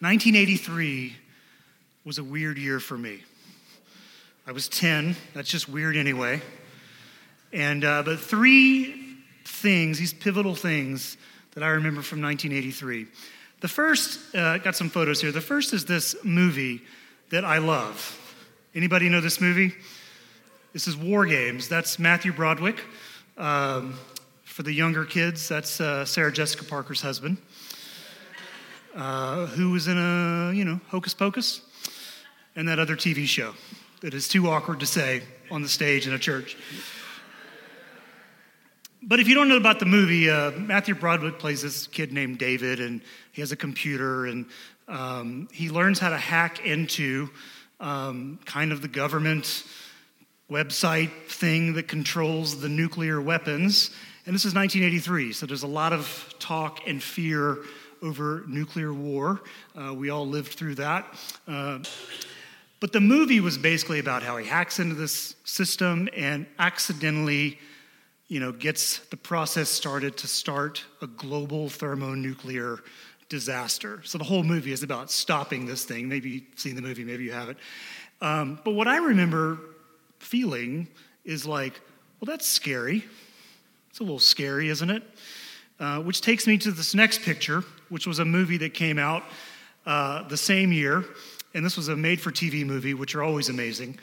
1983 was a weird year for me. I was 10, that's just weird anyway. And, uh, but three things, these pivotal things that I remember from 1983. The first, uh, got some photos here. The first is this movie that I love. Anybody know this movie? This is War Games. That's Matthew Broderick. Um, for the younger kids, that's uh, Sarah Jessica Parker's husband uh, who was in a, you know, Hocus Pocus and that other TV show that is too awkward to say on the stage in a church. But if you don't know about the movie, uh, Matthew Broderick plays this kid named David, and he has a computer, and um, he learns how to hack into um, kind of the government website thing that controls the nuclear weapons. And this is 1983, so there's a lot of talk and fear over nuclear war. Uh, we all lived through that. Uh, but the movie was basically about how he hacks into this system and accidentally, you know, gets the process started to start a global thermonuclear disaster. So the whole movie is about stopping this thing. Maybe you've seen the movie, maybe you haven't. Um, but what I remember feeling is like, well, that's scary. It's a little scary, isn't it? Uh, which takes me to this next picture, which was a movie that came out uh, the same year. And this was a made for TV movie, which are always amazing.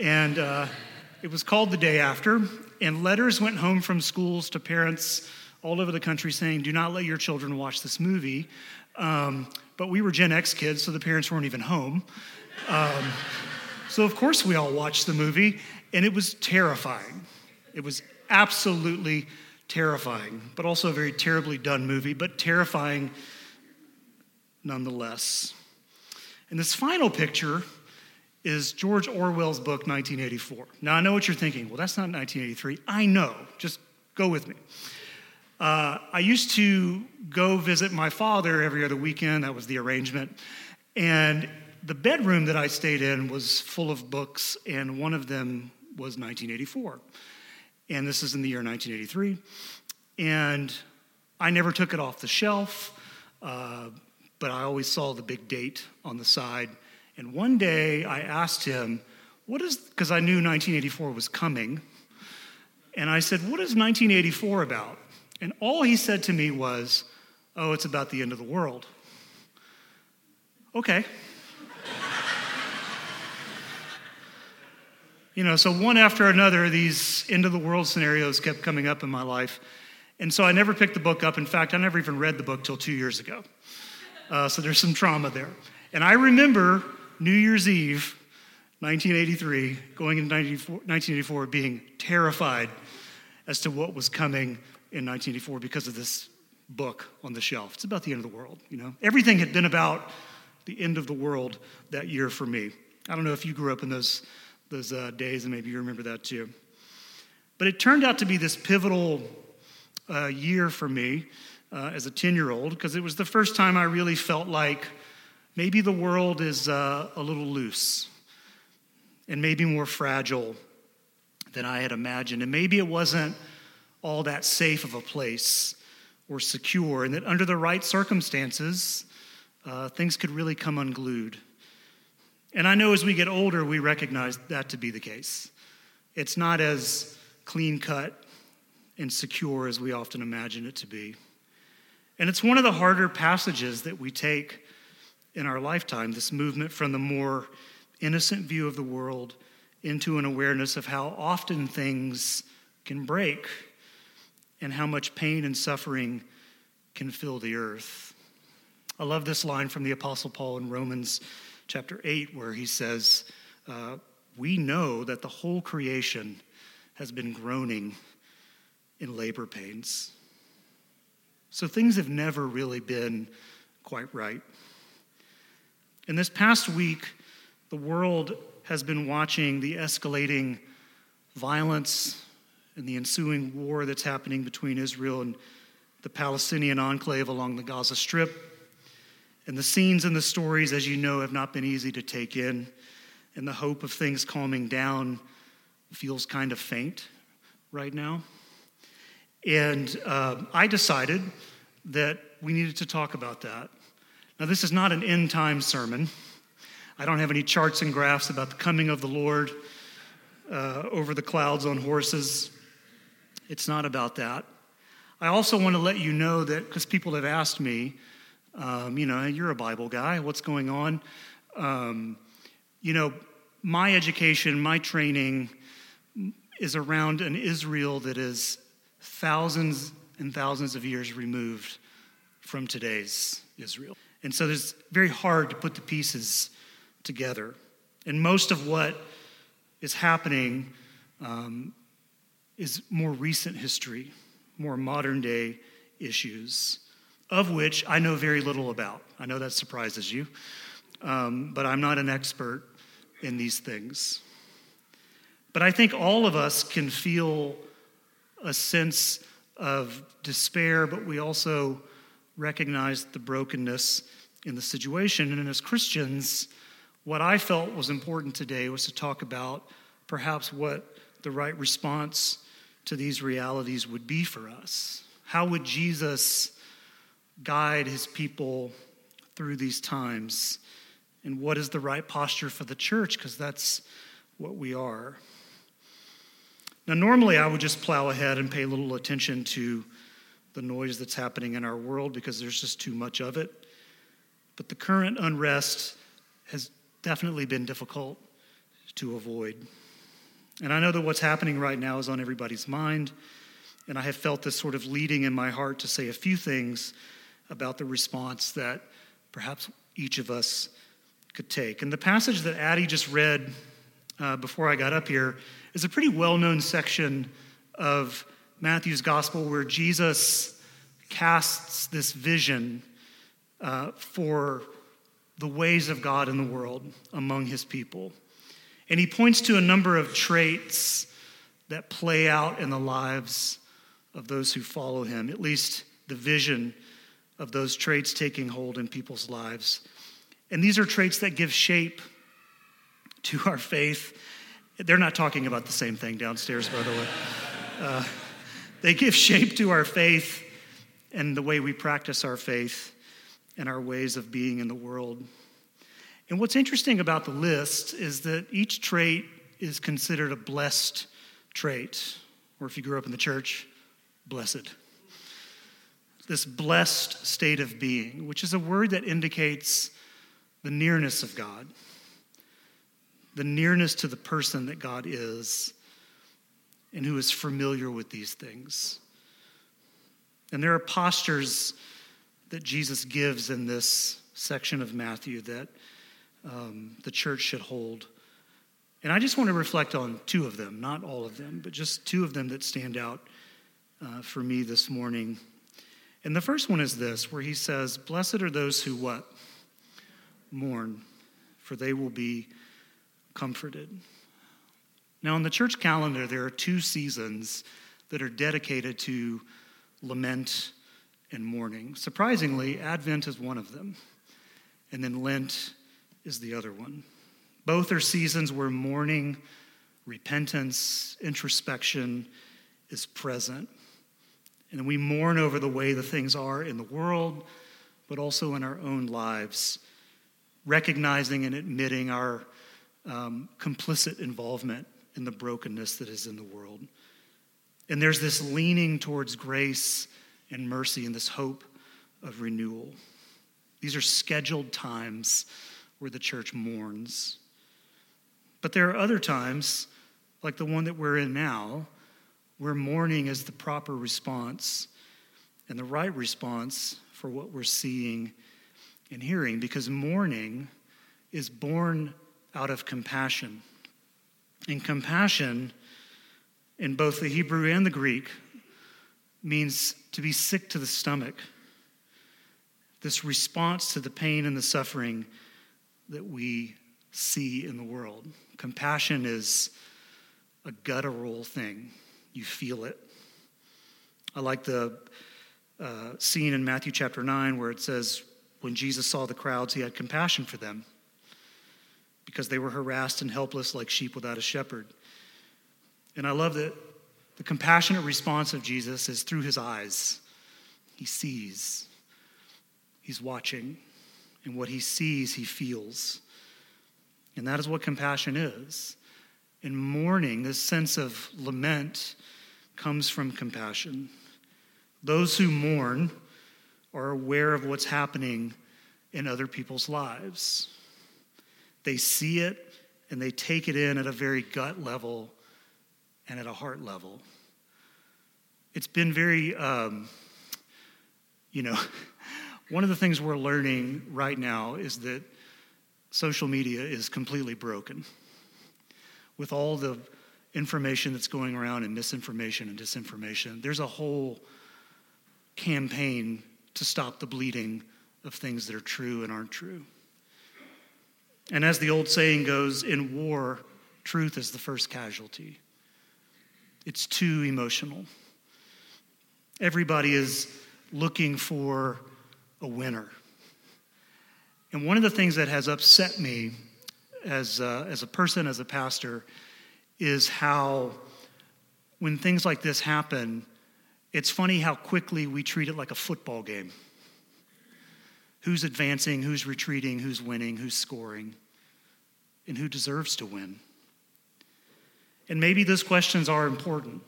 And uh, it was called The Day After. And letters went home from schools to parents all over the country saying, do not let your children watch this movie. Um, but we were Gen X kids, so the parents weren't even home. Um, so, of course, we all watched the movie, and it was terrifying. It was absolutely terrifying, but also a very terribly done movie, but terrifying nonetheless. And this final picture is George Orwell's book, 1984. Now, I know what you're thinking. Well, that's not 1983. I know. Just go with me. Uh, I used to go visit my father every other weekend. That was the arrangement. And the bedroom that I stayed in was full of books, and one of them was 1984 and this is in the year 1983. And I never took it off the shelf, uh, but I always saw the big date on the side. And one day I asked him, What is, because I knew 1984 was coming. And I said, What is 1984 about? And all he said to me was, Oh, it's about the end of the world. Okay. You know, so one after another, these end of the world scenarios kept coming up in my life. And so I never picked the book up. In fact, I never even read the book till two years ago. Uh, so there's some trauma there. And I remember New Year's Eve, 1983, going into 1984, being terrified as to what was coming in 1984 because of this book on the shelf. It's about the end of the world, you know. Everything had been about the end of the world that year for me. I don't know if you grew up in those those uh, days, and maybe you remember that too. But it turned out to be this pivotal uh, year for me uh, as a 10 year old because it was the first time I really felt like maybe the world is uh, a little loose and maybe more fragile than I had imagined. And maybe it wasn't all that safe of a place or secure, and that under the right circumstances, uh, things could really come unglued. And I know as we get older, we recognize that to be the case. It's not as clean cut and secure as we often imagine it to be. And it's one of the harder passages that we take in our lifetime this movement from the more innocent view of the world into an awareness of how often things can break and how much pain and suffering can fill the earth. I love this line from the Apostle Paul in Romans chapter 8, where he says, uh, We know that the whole creation has been groaning in labor pains. So things have never really been quite right. In this past week, the world has been watching the escalating violence and the ensuing war that's happening between Israel and the Palestinian enclave along the Gaza Strip. And the scenes and the stories, as you know, have not been easy to take in. And the hope of things calming down feels kind of faint right now. And uh, I decided that we needed to talk about that. Now, this is not an end time sermon. I don't have any charts and graphs about the coming of the Lord uh, over the clouds on horses. It's not about that. I also want to let you know that because people have asked me, um, you know, you're a Bible guy, what's going on? Um, you know, my education, my training is around an Israel that is thousands and thousands of years removed from today's Israel. And so it's very hard to put the pieces together. And most of what is happening um, is more recent history, more modern day issues, of which I know very little about. I know that surprises you, um, but I'm not an expert in these things. But I think all of us can feel a sense of despair, but we also recognize the brokenness in the situation. And as Christians, what I felt was important today was to talk about perhaps what the right response to these realities would be for us. How would Jesus guide his people through these times? And what is the right posture for the church? Because that's what we are. Now, normally I would just plow ahead and pay little attention to the noise that's happening in our world because there's just too much of it. But the current unrest has definitely been difficult to avoid. And I know that what's happening right now is on everybody's mind. And I have felt this sort of leading in my heart to say a few things about the response that perhaps each of us could take. And the passage that Addie just read uh, before I got up here is a pretty well known section of Matthew's gospel where Jesus casts this vision uh, for the ways of God in the world among his people. And he points to a number of traits that play out in the lives of those who follow him, at least the vision of those traits taking hold in people's lives. And these are traits that give shape to our faith they're not talking about the same thing downstairs, by the way. Uh, they give shape to our faith and the way we practice our faith and our ways of being in the world. And what's interesting about the list is that each trait is considered a blessed trait, or if you grew up in the church, blessed. This blessed state of being, which is a word that indicates the nearness of God the nearness to the person that God is and who is familiar with these things. And there are postures that Jesus gives in this section of Matthew that um, the church should hold. And I just want to reflect on two of them, not all of them, but just two of them that stand out uh, for me this morning. And the first one is this, where he says, Blessed are those who what? Mourn, for they will be comforted. Now, in the church calendar, there are two seasons that are dedicated to lament and mourning. Surprisingly, Advent is one of them, and then Lent is the other one. Both are seasons where mourning, repentance, introspection is present. And we mourn over the way the things are in the world, but also in our own lives, recognizing and admitting our um, complicit involvement in the brokenness that is in the world. And there's this leaning towards grace and mercy and this hope of renewal. These are scheduled times where the church mourns. But there are other times, like the one that we're in now, where mourning is the proper response and the right response for what we're seeing and hearing, because mourning is born out of compassion. And compassion, in both the Hebrew and the Greek, means to be sick to the stomach. This response to the pain and the suffering that we see in the world. Compassion is a guttural thing, you feel it. I like the uh, scene in Matthew chapter 9 where it says, when Jesus saw the crowds, he had compassion for them because they were harassed and helpless like sheep without a shepherd. And I love that the compassionate response of Jesus is through his eyes. He sees, he's watching. and what he sees, he feels. And that is what compassion is. In mourning, this sense of lament comes from compassion. Those who mourn are aware of what's happening in other people's lives. They see it and they take it in at a very gut level and at a heart level. It's been very, um, you know, one of the things we're learning right now is that social media is completely broken with all the information that's going around and misinformation and disinformation. There's a whole campaign to stop the bleeding of things that are true and aren't true. And as the old saying goes, in war, truth is the first casualty. It's too emotional. Everybody is looking for a winner. And one of the things that has upset me as, uh, as a person, as a pastor, is how when things like this happen, it's funny how quickly we treat it like a football game who's advancing, who's retreating, who's winning, who's scoring, and who deserves to win. And maybe those questions are important.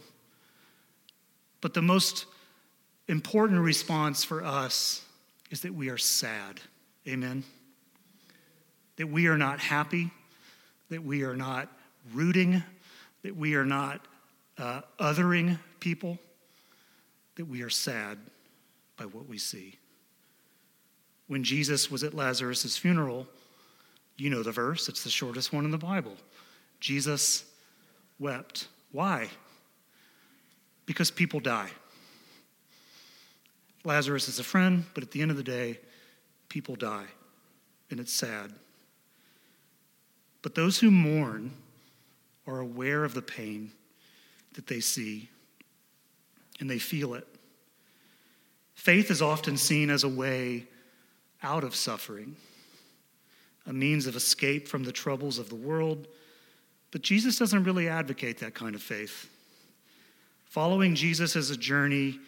But the most important response for us is that we are sad. Amen. That we are not happy, that we are not rooting, that we are not uh, othering people, that we are sad by what we see when Jesus was at Lazarus' funeral, you know the verse, it's the shortest one in the Bible. Jesus wept. Why? Because people die. Lazarus is a friend, but at the end of the day, people die, and it's sad. But those who mourn are aware of the pain that they see, and they feel it. Faith is often seen as a way out of suffering, a means of escape from the troubles of the world. But Jesus doesn't really advocate that kind of faith. Following Jesus is a journey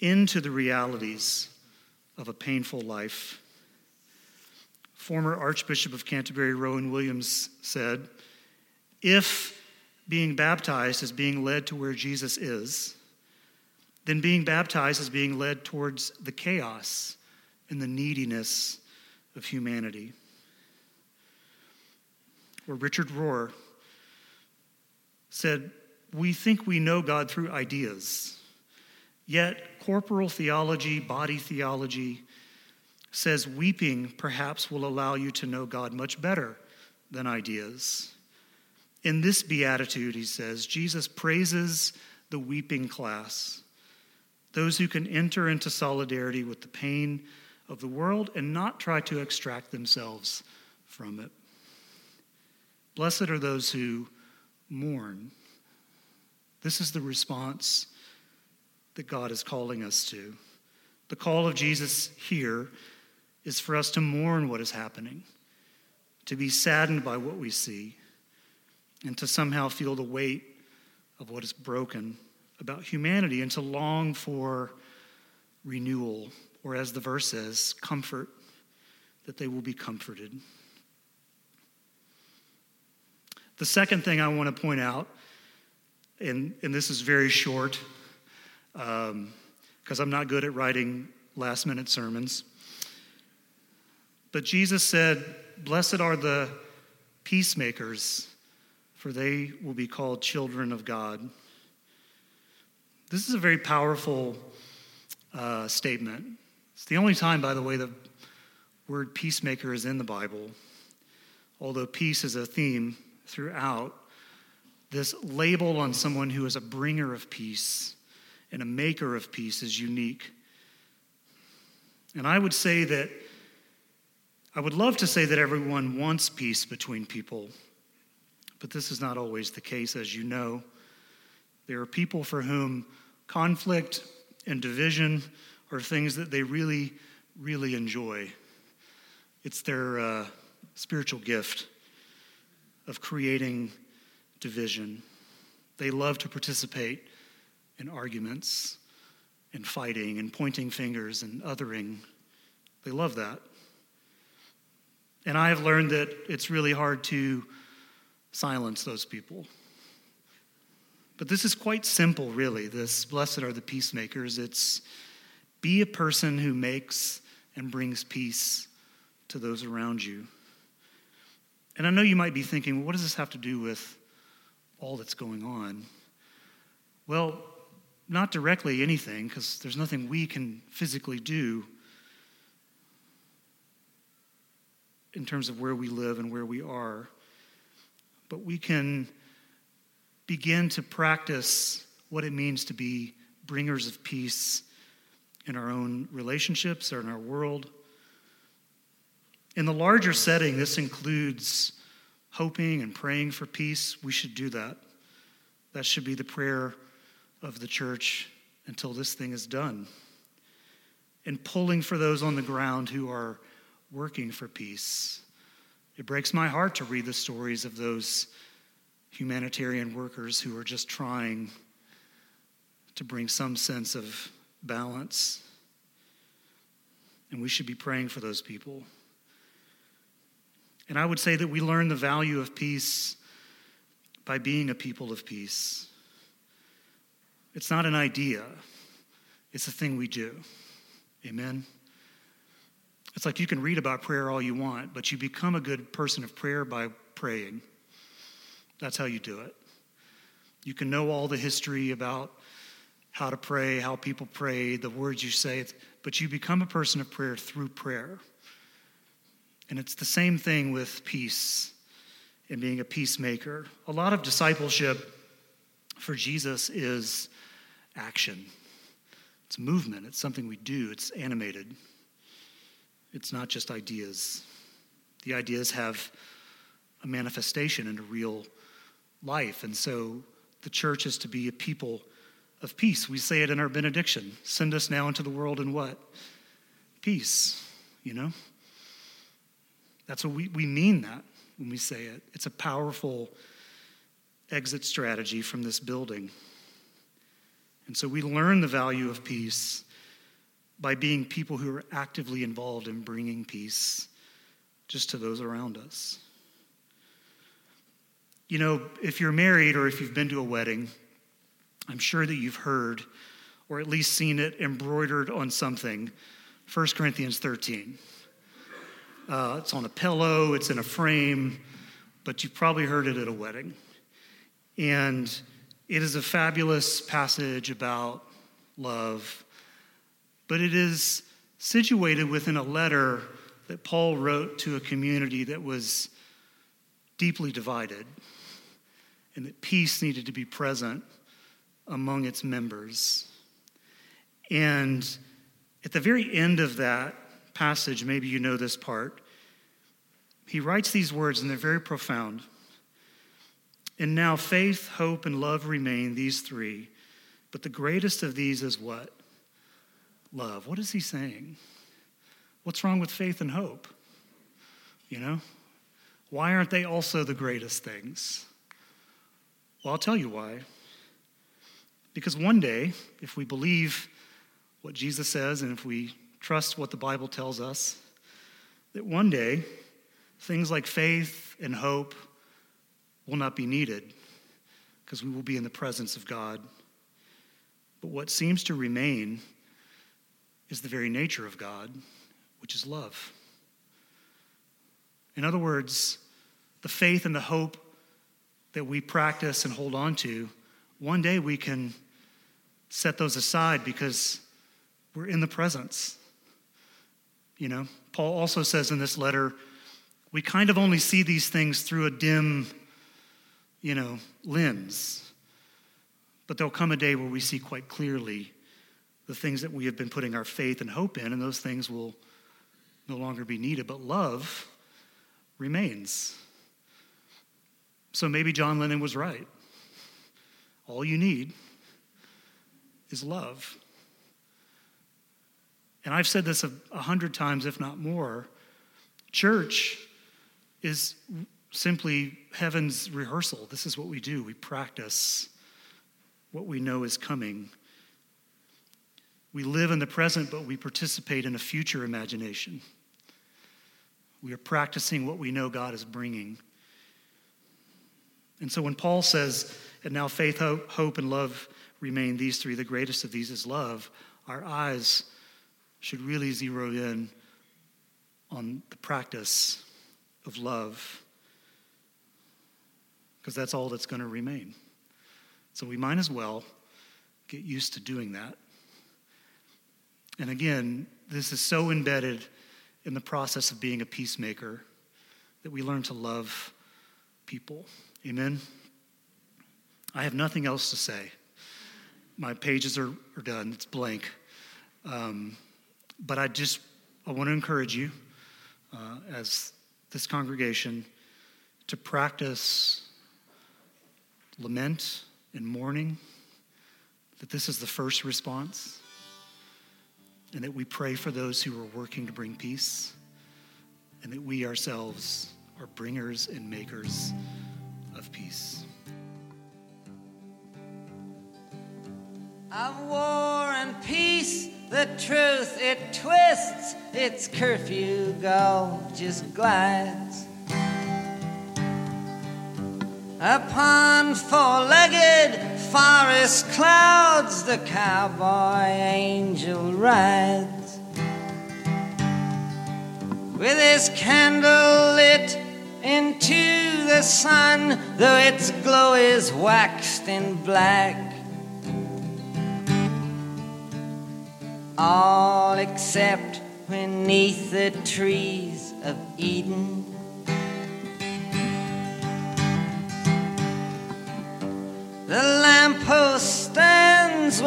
into the realities of a painful life. Former Archbishop of Canterbury, Rowan Williams, said, If being baptized is being led to where Jesus is, then being baptized is being led towards the chaos and the neediness of humanity. Or Richard Rohr said, We think we know God through ideas, yet corporal theology, body theology, says weeping perhaps will allow you to know God much better than ideas. In this beatitude, he says, Jesus praises the weeping class, those who can enter into solidarity with the pain of the world and not try to extract themselves from it. Blessed are those who mourn. This is the response that God is calling us to. The call of Jesus here is for us to mourn what is happening, to be saddened by what we see, and to somehow feel the weight of what is broken about humanity and to long for renewal or as the verse says, comfort, that they will be comforted. The second thing I want to point out, and, and this is very short, because um, I'm not good at writing last minute sermons. But Jesus said, Blessed are the peacemakers, for they will be called children of God. This is a very powerful uh, statement. It's the only time, by the way, the word peacemaker is in the Bible. Although peace is a theme throughout, this label on someone who is a bringer of peace and a maker of peace is unique. And I would say that, I would love to say that everyone wants peace between people, but this is not always the case, as you know. There are people for whom conflict and division are things that they really, really enjoy. It's their uh, spiritual gift of creating division. They love to participate in arguments and fighting and pointing fingers and othering. They love that. And I have learned that it's really hard to silence those people. But this is quite simple, really. This blessed are the peacemakers. It's be a person who makes and brings peace to those around you. And I know you might be thinking, well, what does this have to do with all that's going on? Well, not directly anything, because there's nothing we can physically do in terms of where we live and where we are. But we can begin to practice what it means to be bringers of peace in our own relationships or in our world. In the larger setting, this includes hoping and praying for peace. We should do that. That should be the prayer of the church until this thing is done. And pulling for those on the ground who are working for peace. It breaks my heart to read the stories of those humanitarian workers who are just trying to bring some sense of balance. And we should be praying for those people. And I would say that we learn the value of peace by being a people of peace. It's not an idea, it's a thing we do. Amen? It's like you can read about prayer all you want, but you become a good person of prayer by praying. That's how you do it. You can know all the history about how to pray, how people pray, the words you say, but you become a person of prayer through prayer. And it's the same thing with peace and being a peacemaker. A lot of discipleship for Jesus is action, it's movement, it's something we do, it's animated. It's not just ideas. The ideas have a manifestation in a real life. And so the church is to be a people of peace. We say it in our benediction send us now into the world in what? Peace, you know? That's what we, we mean that when we say it. It's a powerful exit strategy from this building. And so we learn the value of peace by being people who are actively involved in bringing peace just to those around us. You know, if you're married or if you've been to a wedding, I'm sure that you've heard or at least seen it embroidered on something 1 Corinthians 13. Uh, it's on a pillow, it's in a frame, but you've probably heard it at a wedding. And it is a fabulous passage about love, but it is situated within a letter that Paul wrote to a community that was deeply divided, and that peace needed to be present among its members. And at the very end of that passage, maybe you know this part, he writes these words, and they're very profound. And now faith, hope, and love remain, these three. But the greatest of these is what? Love. What is he saying? What's wrong with faith and hope? You know? Why aren't they also the greatest things? Well, I'll tell you why. Because one day, if we believe what Jesus says and if we trust what the Bible tells us, that one day things like faith and hope will not be needed because we will be in the presence of God. But what seems to remain is the very nature of God, which is love. In other words, the faith and the hope that we practice and hold on to, one day we can set those aside because we're in the presence. You know, Paul also says in this letter, we kind of only see these things through a dim you know, lens. But there'll come a day where we see quite clearly the things that we have been putting our faith and hope in, and those things will no longer be needed. But love remains. So maybe John Lennon was right. All you need is love. And I've said this a, hundred times, if not more. Church is simply heaven's rehearsal. This is what we do. We practice what we know is coming. We live in the present, but we participate in a future imagination. We are practicing what we know God is bringing. And so when Paul says, and now faith, hope, and love remain these three, the greatest of these is love, our eyes should really zero in on the practice of love because that's all that's going to remain. So we might as well get used to doing that. And again, this is so embedded in the process of being a peacemaker that we learn to love people. Amen? I have nothing else to say. My pages are, are done, it's blank. Um, but I just I want to encourage you uh, as this congregation to practice lament and mourning, that this is the first response, and that we pray for those who are working to bring peace, and that we ourselves are bringers and makers of peace. Of war and peace, the truth it twists, its curfew go just glides. Upon four-legged forest clouds, the cowboy angel rides. With his candle lit into the sun, though its glow is waxed in black. All except beneath the trees of Eden.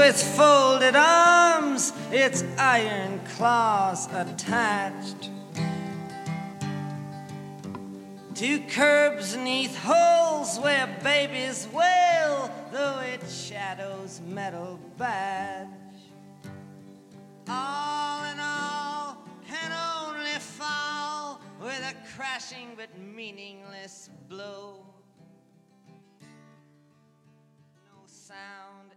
With folded arms, its iron claws attached to curbs neath holes where babies wail, though it shadows metal badge. All in all, can only fall with a crashing but meaningless blow. No sound